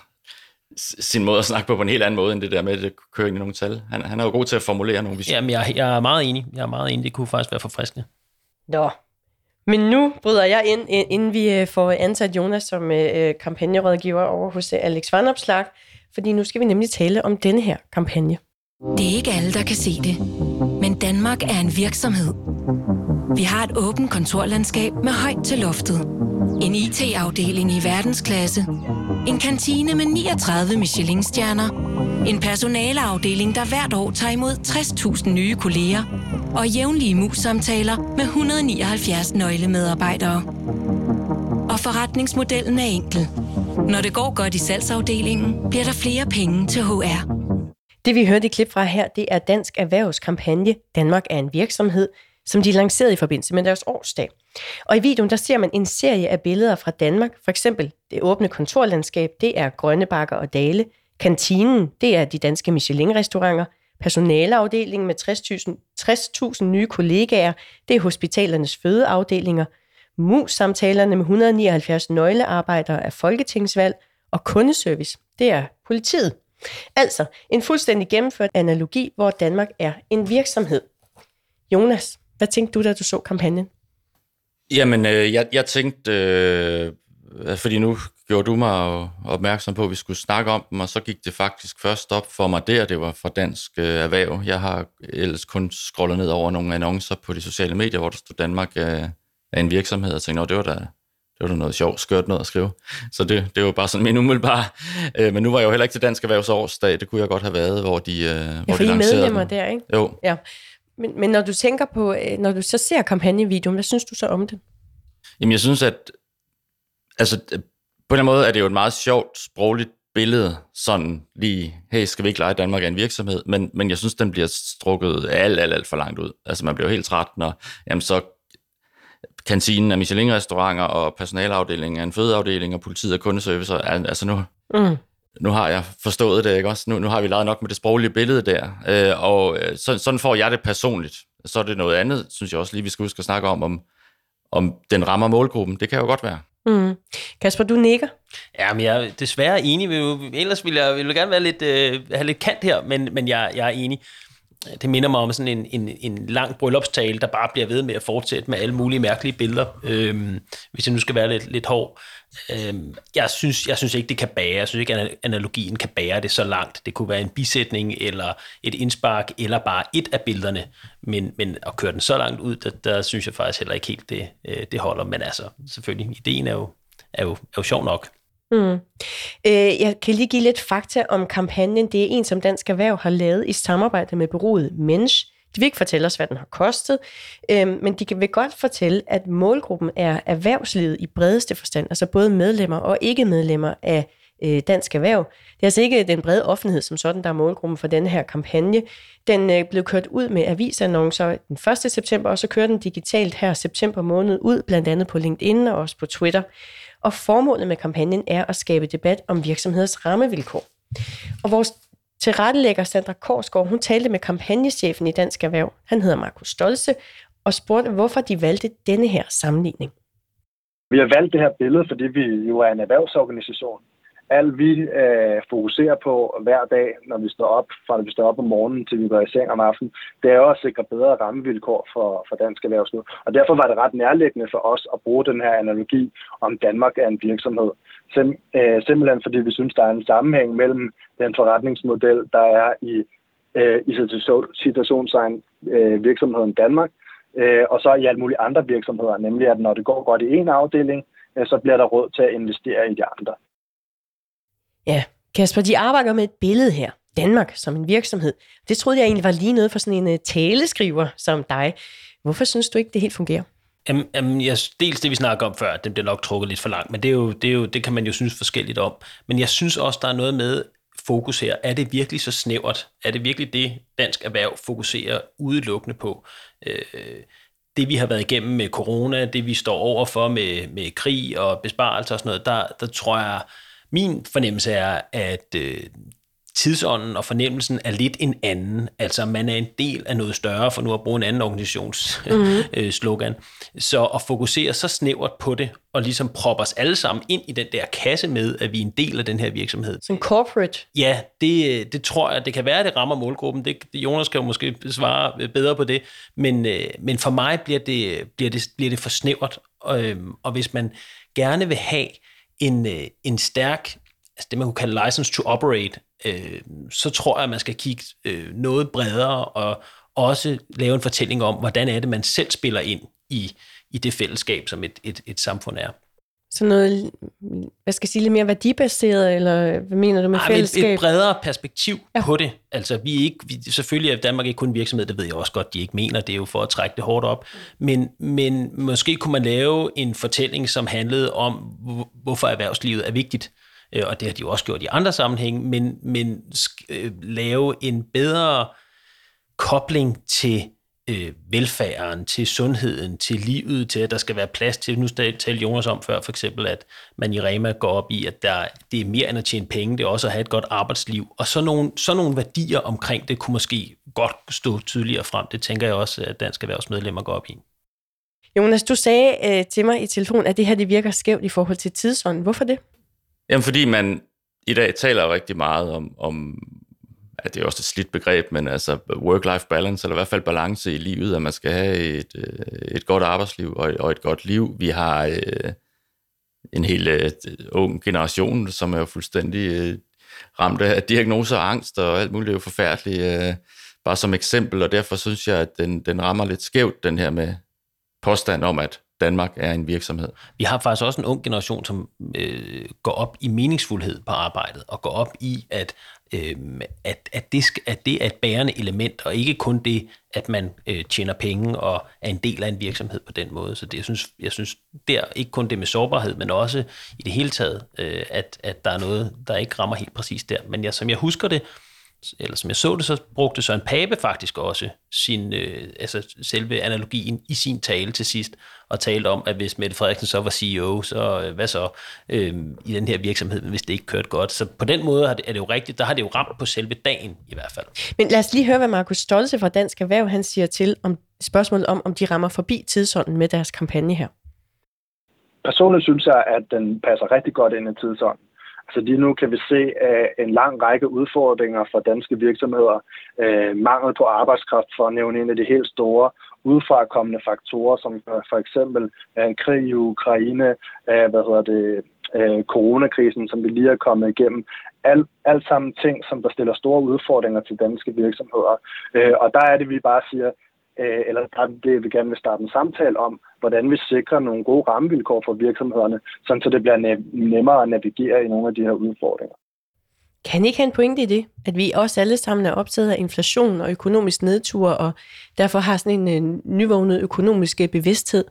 Speaker 3: sin måde at snakke på på en helt anden måde, end det der med at køre ind i nogle tal. Han, han er jo god til at formulere nogle visioner.
Speaker 4: Jamen, jeg, jeg er meget enig. Jeg er meget enig. Det kunne faktisk være forfriskende.
Speaker 1: Nå, men nu bryder jeg ind, inden vi øh, får ansat Jonas som øh, øh kampagnerådgiver over hos øh, Alex Vandopslag, fordi nu skal vi nemlig tale om denne her kampagne.
Speaker 11: Det er ikke alle, der kan se det, men Danmark er en virksomhed. Vi har et åbent kontorlandskab med højt til loftet. En IT-afdeling i verdensklasse. En kantine med 39 Michelin-stjerner. En personaleafdeling, der hvert år tager imod 60.000 nye kolleger. Og jævnlige mus-samtaler med 179 nøglemedarbejdere. Og forretningsmodellen er enkel. Når det går godt i salgsafdelingen, bliver der flere penge til HR.
Speaker 1: Det vi hørte i klip fra her, det er Dansk Erhvervskampagne Danmark er en virksomhed, som de lancerede i forbindelse med deres årsdag. Og i videoen der ser man en serie af billeder fra Danmark. For eksempel det åbne kontorlandskab, det er grønne bakker og dale. Kantinen, det er de danske Michelin-restauranter. Personaleafdelingen med 60.000 60 nye kollegaer, det er hospitalernes fødeafdelinger. Mus-samtalerne med 179 nøglearbejdere af folketingsvalg. Og kundeservice, det er politiet. Altså en fuldstændig gennemført analogi, hvor Danmark er en virksomhed. Jonas, hvad tænkte du, da du så kampagnen?
Speaker 3: Jamen, øh, jeg, jeg tænkte, øh, fordi nu gjorde du mig opmærksom på, at vi skulle snakke om dem, og så gik det faktisk først op for mig der, det var fra Dansk øh, Erhverv. Jeg har ellers kun scrollet ned over nogle annoncer på de sociale medier, hvor der stod Danmark øh, er en virksomhed, og tænkte, det var da det var da noget sjovt, skørt noget at skrive. Så det, det var bare sådan min umiddelbare. Øh, men nu var jeg jo heller ikke til Dansk Erhvervsårsdag, det kunne jeg godt have været, hvor de, øh, ja, hvor
Speaker 1: de lancerede medlemmer der, ikke?
Speaker 3: Jo.
Speaker 1: Ja. Men, men når du tænker på, øh, når du så ser kampagnevideoen, hvad synes du så om det?
Speaker 3: Jamen jeg synes, at altså, på en måde er det jo et meget sjovt sprogligt billede sådan lige, hey, skal vi ikke lege Danmark af en virksomhed? Men, men jeg synes, den bliver strukket alt, alt, alt for langt ud. Altså man bliver helt træt, når jamen, så kantinen af Michelin-restauranter og personalafdelingen af en fødeafdeling og politiet og kundeservice. Altså nu, mm. Nu har jeg forstået det, ikke også? Nu, nu har vi lavet nok med det sproglige billede der. Øh, og øh, så, sådan får jeg det personligt. Så er det noget andet, synes jeg også lige, vi skal huske at snakke om, om, om den rammer målgruppen. Det kan jo godt være.
Speaker 1: Mm. Kasper, du nikker.
Speaker 4: Ja, men jeg er desværre enig. Ellers ville jeg, ville jeg gerne være lidt, øh, have lidt kant her, men, men jeg, jeg er enig. Det minder mig om sådan en, en, en lang bryllupstale, der bare bliver ved med at fortsætte med alle mulige mærkelige billeder, øhm, hvis jeg nu skal være lidt, lidt hård. Øhm, jeg, synes, jeg synes ikke, det kan bære. Jeg synes ikke, analogien kan bære det så langt. Det kunne være en bisætning, eller et indspark, eller bare et af billederne. Men, men at køre den så langt ud, der, der synes jeg faktisk heller ikke helt, det, øh, det holder. Men altså, selvfølgelig, ideen er jo, er jo, er jo sjov nok.
Speaker 1: Mm. Øh, jeg kan lige give lidt fakta om kampagnen. Det er en, som Dansk Erhverv har lavet i samarbejde med bureauet Mensch. De vil ikke fortælle os, hvad den har kostet, øh, men de vil godt fortælle, at målgruppen er erhvervslivet i bredeste forstand, altså både medlemmer og ikke medlemmer af øh, Dansk Erhverv. Det er altså ikke den brede offentlighed som sådan, der er målgruppen for den her kampagne. Den øh, blev kørt ud med avisannoncer den 1. september, og så kører den digitalt her september måned ud, blandt andet på LinkedIn og også på Twitter og formålet med kampagnen er at skabe debat om virksomheders rammevilkår. Og vores tilrettelægger Sandra Korsgaard, hun talte med kampagnechefen i Dansk Erhverv, han hedder Markus Stolse, og spurgte, hvorfor de valgte denne her sammenligning.
Speaker 12: Vi har valgt det her billede, fordi vi jo er en erhvervsorganisation, alt vi øh, fokuserer på hver dag, når vi står op, fra vi står op om morgenen til vi går i seng om aftenen, det er jo at sikre bedre rammevilkår for, for dansk erhvervsliv. Og derfor var det ret nærliggende for os at bruge den her analogi om Danmark er en virksomhed. Sim, øh, simpelthen fordi vi synes, der er en sammenhæng mellem den forretningsmodel, der er i, øh, i situationstegn øh, virksomheden Danmark, øh, og så i alle mulige andre virksomheder, nemlig at når det går godt i en afdeling, øh, så bliver der råd til at investere i de andre.
Speaker 1: Ja, Kasper, de arbejder med et billede her. Danmark som en virksomhed. Det troede jeg egentlig var lige noget for sådan en uh, taleskriver som dig. Hvorfor synes du ikke, det helt fungerer?
Speaker 4: Jamen, jamen jeg, dels det, vi snakker om før, det bliver nok trukket lidt for langt, men det, er jo, det, er jo, det kan man jo synes forskelligt om. Men jeg synes også, der er noget med fokus her. Er det virkelig så snævert? Er det virkelig det, dansk erhverv fokuserer udelukkende på? Øh, det, vi har været igennem med corona, det vi står overfor med, med krig og besparelser og sådan noget, der, der tror jeg, min fornemmelse er, at øh, tidsånden og fornemmelsen er lidt en anden. Altså, man er en del af noget større, for nu at bruge en anden organisations mm-hmm. øh, slogan. Så at fokusere så snævert på det, og ligesom proppe os alle sammen ind i den der kasse med, at vi er en del af den her virksomhed.
Speaker 1: Som corporate?
Speaker 4: Ja, det, det tror jeg, det kan være, at det rammer målgruppen. Det, Jonas kan jo måske svare bedre på det. Men, øh, men for mig bliver det, bliver det, bliver det for snævert. Og, øh, og hvis man gerne vil have en, øh, en stærk, altså det man kunne kalde license to operate, øh, så tror jeg, at man skal kigge øh, noget bredere og også lave en fortælling om, hvordan er det, man selv spiller ind i, i det fællesskab, som et, et, et samfund er.
Speaker 1: Så noget, hvad skal jeg sige, lidt mere værdibaseret, eller hvad mener du med Ej, fællesskab?
Speaker 4: Et, et bredere perspektiv ja. på det. Altså, vi er ikke, vi, selvfølgelig er Danmark ikke kun virksomhed, det ved jeg også godt, de ikke mener, det er jo for at trække det hårdt op. Men, men måske kunne man lave en fortælling, som handlede om, hvorfor erhvervslivet er vigtigt. Øh, og det har de jo også gjort i andre sammenhænge, men, men øh, lave en bedre kobling til øh, velfærden, til sundheden, til livet, til at der skal være plads til, nu talte Jonas om før for eksempel, at man i Rema går op i, at der, det er mere end at tjene penge, det er også at have et godt arbejdsliv. Og så nogle, så nogle værdier omkring det kunne måske godt stå tydeligere frem. Det tænker jeg også, at danske erhvervsmedlemmer går op i.
Speaker 1: Jonas, du sagde øh, til mig i telefon, at det her det virker skævt i forhold til tidsånden. Hvorfor det?
Speaker 3: Jamen, fordi man i dag taler rigtig meget om, om ja, det er også et slidt begreb, men altså work-life balance, eller i hvert fald balance i livet, at man skal have et, øh, et godt arbejdsliv og et, og et godt liv. Vi har øh, en helt øh, ung generation, som er jo fuldstændig øh, ramt af diagnoser og angst og alt muligt. Det er jo forfærdeligt, øh, bare som eksempel, og derfor synes jeg, at den, den rammer lidt skævt, den her med påstand om, at Danmark er en virksomhed.
Speaker 4: Vi har faktisk også en ung generation, som øh, går op i meningsfuldhed på arbejdet, og går op i, at, øh, at, at, det, at det er et bærende element, og ikke kun det, at man øh, tjener penge og er en del af en virksomhed på den måde. Så det, jeg, synes, jeg synes, der ikke kun det med sårbarhed, men også i det hele taget, øh, at, at der er noget, der ikke rammer helt præcis der. Men jeg, som jeg husker det, eller som jeg så det, så brugte Søren Pape faktisk også sin, øh, altså selve analogien i sin tale til sidst, og talte om, at hvis Mette Frederiksen så var CEO, så øh, hvad så øh, i den her virksomhed, hvis det ikke kørte godt. Så på den måde er det, er det jo rigtigt, der har det jo ramt på selve dagen i hvert fald.
Speaker 1: Men lad os lige høre, hvad Markus Stolze fra Dansk Erhverv han siger til om spørgsmålet om, om de rammer forbi tidsånden med deres kampagne her.
Speaker 12: Personligt synes jeg, at den passer rigtig godt ind i tidsånden. Så lige nu kan vi se uh, en lang række udfordringer for danske virksomheder. Uh, mangel på arbejdskraft for at nævne en af de helt store udefrakommende faktorer, som for eksempel uh, en krig i Ukraine, uh, hvad hedder det, uh, coronakrisen, som vi lige er kommet igennem. Alt, alt sammen ting, som der stiller store udfordringer til danske virksomheder. Uh, og der er det, vi bare siger, øh, eller det, vi gerne vil starte en samtale om, hvordan vi sikrer nogle gode rammevilkår for virksomhederne, sådan så det bliver nemmere at navigere i nogle af de her udfordringer.
Speaker 1: Kan I ikke have en pointe i det, at vi også alle sammen er optaget af inflation og økonomisk nedtur, og derfor har sådan en, en nyvågnet økonomisk bevidsthed?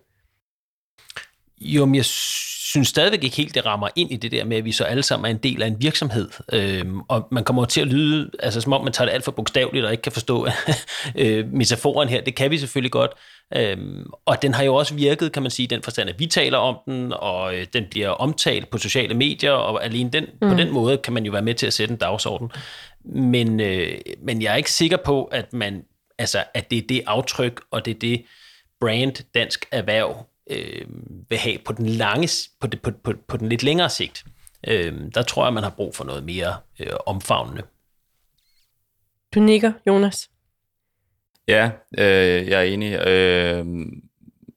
Speaker 4: Jo, men jeg synes stadigvæk ikke helt, det rammer ind i det der med, at vi så alle sammen er en del af en virksomhed. Øhm, og man kommer til at lyde, altså som om man tager det alt for bogstaveligt og ikke kan forstå <laughs> øh, metaforen her. Det kan vi selvfølgelig godt. Øhm, og den har jo også virket, kan man sige, den forstand, at vi taler om den, og øh, den bliver omtalt på sociale medier, og alene den, mm. på den måde kan man jo være med til at sætte en dagsorden. Men, øh, men jeg er ikke sikker på, at man altså, at det er det aftryk, og det er det brand dansk erhverv øh, vil have på den lange, på, det, på, på, på den lidt længere sigt. Øh, der tror jeg, man har brug for noget mere øh, omfavnende.
Speaker 1: Du nikker, Jonas.
Speaker 3: Ja, øh, jeg er enig. Øh,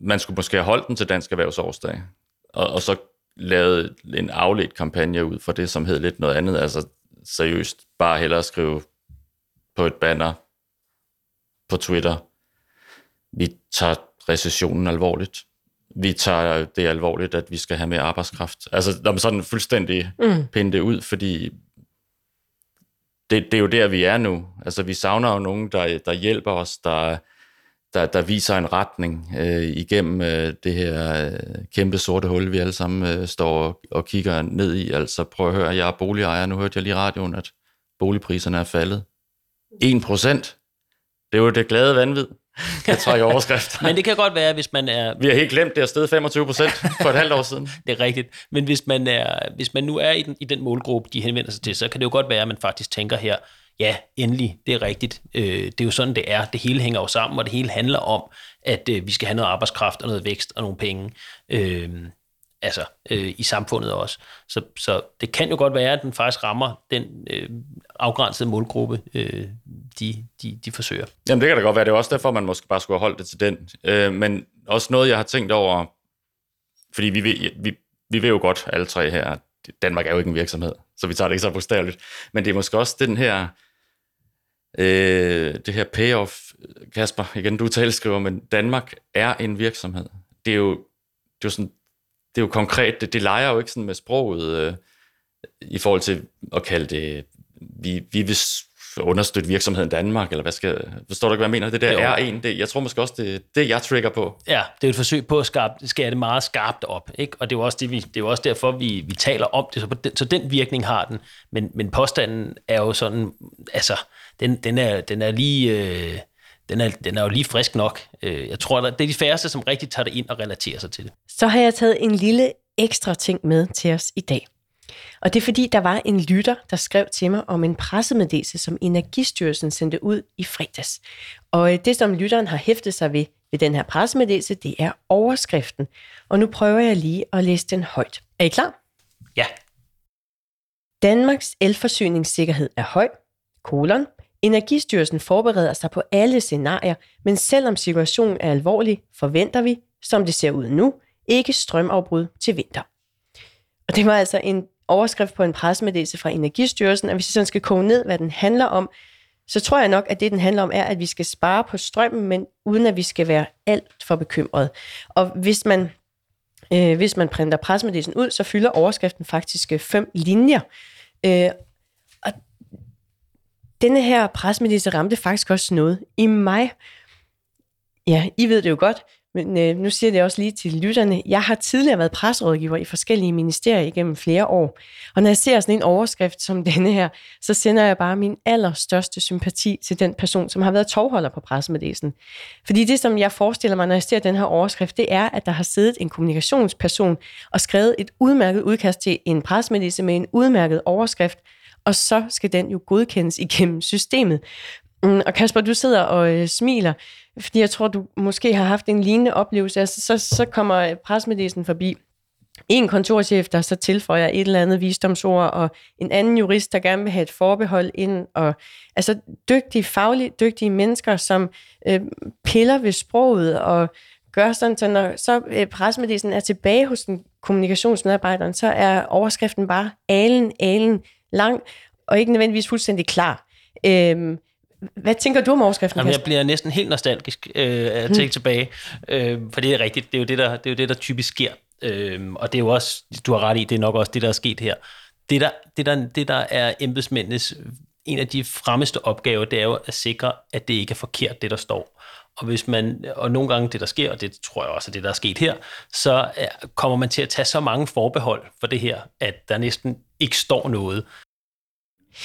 Speaker 3: man skulle måske have holdt den til Dansk Erhvervsårsdag, og, og så lavet en afledt kampagne ud for det, som hed lidt noget andet. Altså seriøst, bare hellere skrive på et banner på Twitter, vi tager recessionen alvorligt vi tager det alvorligt, at vi skal have mere arbejdskraft. Altså, der er sådan fuldstændig mm. pinde det ud, fordi det, det er jo der, vi er nu. Altså, vi savner jo nogen, der, der hjælper os, der, der, der viser en retning øh, igennem øh, det her øh, kæmpe sorte hul, vi alle sammen øh, står og, og kigger ned i. Altså, prøv at høre, jeg er boligejer, nu hørte jeg lige i radioen, at boligpriserne er faldet. 1 procent. Det er jo det glade vanvid kan trække overskrift. <laughs>
Speaker 4: Men det kan godt være, hvis man er...
Speaker 3: Vi har helt glemt, det er stedet 25 procent for et halvt år siden. <laughs>
Speaker 4: det er rigtigt. Men hvis man, er, hvis man nu er i den, i den målgruppe, de henvender sig til, så kan det jo godt være, at man faktisk tænker her, ja, endelig, det er rigtigt. Øh, det er jo sådan, det er. Det hele hænger jo sammen, og det hele handler om, at øh, vi skal have noget arbejdskraft og noget vækst og nogle penge. Øh, altså øh, i samfundet også. Så, så det kan jo godt være, at den faktisk rammer den øh, afgrænsede målgruppe, øh, de, de, de forsøger.
Speaker 3: Jamen det kan da godt være, det er også derfor, man måske bare skulle have holdt det til den. Øh, men også noget, jeg har tænkt over, fordi vi vil, vi, vi vil jo godt alle tre her, Danmark er jo ikke en virksomhed, så vi tager det ikke så bogstaveligt, men det er måske også den her, øh, det her payoff, Kasper, igen du talskriver, men Danmark er en virksomhed. Det er jo, det er jo sådan det er jo konkret, det, det leger jo ikke sådan med sproget øh, i forhold til at kalde det, vi, vi vil understøtte virksomheden Danmark, eller hvad skal, forstår du ikke, hvad jeg mener? Det der jo. er en, det, jeg tror måske også, det det, jeg trigger på.
Speaker 4: Ja, det er et forsøg på at skabe, skære det meget skarpt op, ikke? og det er jo også, det, vi, det er jo også derfor, vi, vi taler om det, så, den, så den virkning har den, men, men påstanden er jo sådan, altså, den, den, er, den er lige... Øh, den er, den er jo lige frisk nok. Øh, jeg tror, det er de færreste, som rigtig tager det ind og relaterer sig til det.
Speaker 1: Så har jeg taget en lille ekstra ting med til os i dag. Og det er fordi, der var en lytter, der skrev til mig om en pressemeddelelse, som Energistyrelsen sendte ud i fredags. Og øh, det, som lytteren har hæftet sig ved, ved den her pressemeddelelse, det er overskriften. Og nu prøver jeg lige at læse den højt. Er I klar?
Speaker 4: Ja.
Speaker 1: Danmarks elforsyningssikkerhed er høj, kolon, Energistyrelsen forbereder sig på alle scenarier, men selvom situationen er alvorlig, forventer vi, som det ser ud nu, ikke strømafbrud til vinter. Og det var altså en overskrift på en pressemeddelelse fra Energistyrelsen, og hvis vi sådan skal koge ned, hvad den handler om, så tror jeg nok, at det, den handler om, er, at vi skal spare på strømmen, men uden at vi skal være alt for bekymret. Og hvis man Øh, hvis man printer pressemeddelelsen ud, så fylder overskriften faktisk øh, fem linjer. Øh, denne her pressemeddelelse ramte faktisk også noget i mig. Ja, I ved det jo godt, men øh, nu siger det også lige til lytterne. Jeg har tidligere været presserådgiver i forskellige ministerier igennem flere år. Og når jeg ser sådan en overskrift som <laughs> denne her, så sender jeg bare min allerstørste sympati til den person, som har været tovholder på pressemeddelelsen. Fordi det, som jeg forestiller mig, når jeg ser den her overskrift, det er, at der har siddet en kommunikationsperson og skrevet et udmærket udkast til en pressemeddelelse med en udmærket overskrift, og så skal den jo godkendes igennem systemet. Mm, og Kasper, du sidder og øh, smiler, fordi jeg tror, du måske har haft en lignende oplevelse. Altså, så, så kommer presmeddelelsen forbi. En kontorchef, der så tilføjer et eller andet visdomsord, og en anden jurist, der gerne vil have et forbehold ind. Og, altså dygtige, faglige, dygtige mennesker, som øh, piller ved sproget og gør sådan, så når så øh, presmeddelelsen er tilbage hos den kommunikationsmedarbejderen, så er overskriften bare alen, alen lang, og ikke nødvendigvis fuldstændig klar. Øh, hvad tænker du om overskriften?
Speaker 4: Jamen, jeg bliver næsten helt nostalgisk øh, at tænke hmm. tilbage, øh, for det er rigtigt. Det er jo det, der, det er jo det, der typisk sker. Øh, og det er jo også, du har ret i, det er nok også det, der er sket her. Det, der, det, der, det, der er embedsmændenes en af de fremmeste opgaver, det er jo at sikre, at det ikke er forkert, det der står. Og hvis man, og nogle gange det, der sker, og det tror jeg også er det, der er sket her, så kommer man til at tage så mange forbehold for det her, at der næsten ikke står noget.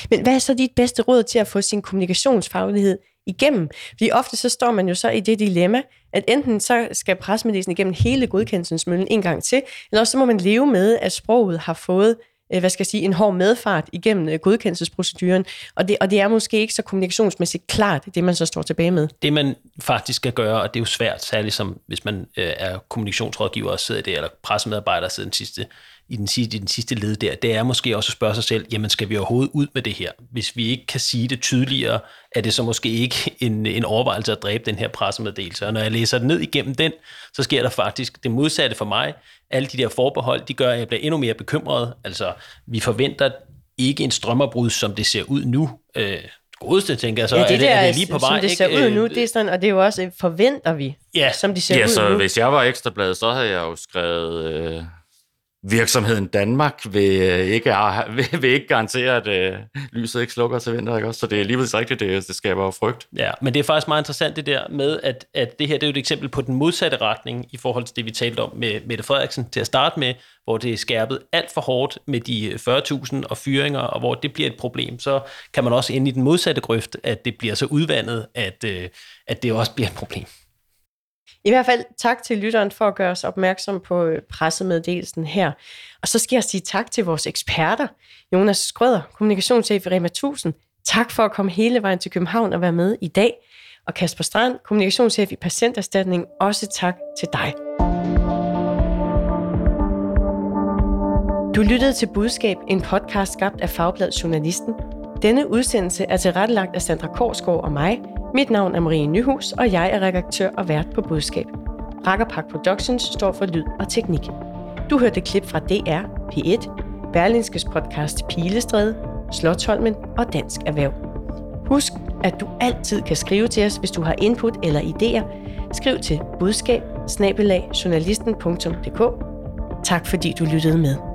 Speaker 1: Men hvad er så dit bedste råd til at få sin kommunikationsfaglighed igennem? Fordi ofte så står man jo så i det dilemma, at enten så skal pressemeddelelsen igennem hele godkendelsesmøllen en gang til, eller også så må man leve med, at sproget har fået Øh, hvad skal jeg sige, en hård medfart igennem øh, godkendelsesproceduren, og det, og det er måske ikke så kommunikationsmæssigt klart, det man så står tilbage med.
Speaker 4: Det man faktisk skal gøre, og det er jo svært, særligt som hvis man øh, er kommunikationsrådgiver og sidder der, eller pressemedarbejder og sidder den sidste i den, sidste, i den sidste led der, det er måske også at spørge sig selv, jamen skal vi overhovedet ud med det her? Hvis vi ikke kan sige det tydeligere, er det så måske ikke en, en overvejelse at dræbe den her pressemeddelelse. Og når jeg læser den ned igennem den, så sker der faktisk det modsatte for mig. Alle de der forbehold, de gør, at jeg bliver endnu mere bekymret. Altså, vi forventer ikke en strømmerbrud, som det ser ud nu. Øh, godeste, tænker jeg så.
Speaker 1: Ja, det,
Speaker 4: er,
Speaker 1: det,
Speaker 4: er det lige på vej?
Speaker 1: Som det ser ikke? ud nu, det er sådan, og det er jo også, forventer vi,
Speaker 4: ja.
Speaker 1: som det ser
Speaker 3: ja,
Speaker 1: ud
Speaker 3: så
Speaker 1: nu.
Speaker 3: hvis jeg var ekstrablad, så havde jeg jo skrevet... Øh virksomheden Danmark vil øh, ikke, <laughs> vil, vil ikke garantere, at øh, lyset ikke slukker til vinter, ikke også? Så det er alligevel rigtigt, det, det skaber jo frygt.
Speaker 4: Ja, men det er faktisk meget interessant det der med, at, at det her det er jo et eksempel på den modsatte retning i forhold til det, vi talte om med Mette Frederiksen til at starte med, hvor det er skærpet alt for hårdt med de øh, 40.000 og fyringer, og hvor det bliver et problem, så kan man også ind i den modsatte grøft, at det bliver så udvandet, at, øh, at det også bliver et problem.
Speaker 1: I hvert fald tak til lytteren for at gøre os opmærksom på øh, pressemeddelelsen her. Og så skal jeg sige tak til vores eksperter. Jonas Skrøder, kommunikationschef i Rema 1000. Tak for at komme hele vejen til København og være med i dag. Og Kasper Strand, kommunikationschef i Patienterstatning. Også tak til dig. Du lyttede til Budskab, en podcast skabt af Fagbladet Journalisten. Denne udsendelse er tilrettelagt af Sandra Korsgaard og mig – mit navn er Marie Nyhus, og jeg er redaktør og vært på Budskab. Rakkerpak Productions står for lyd og teknik. Du hørte klip fra DR, P1, Berlinskes podcast Pilestræde, Slottholmen og Dansk Erhverv. Husk, at du altid kan skrive til os, hvis du har input eller idéer. Skriv til budskab Tak fordi du lyttede med.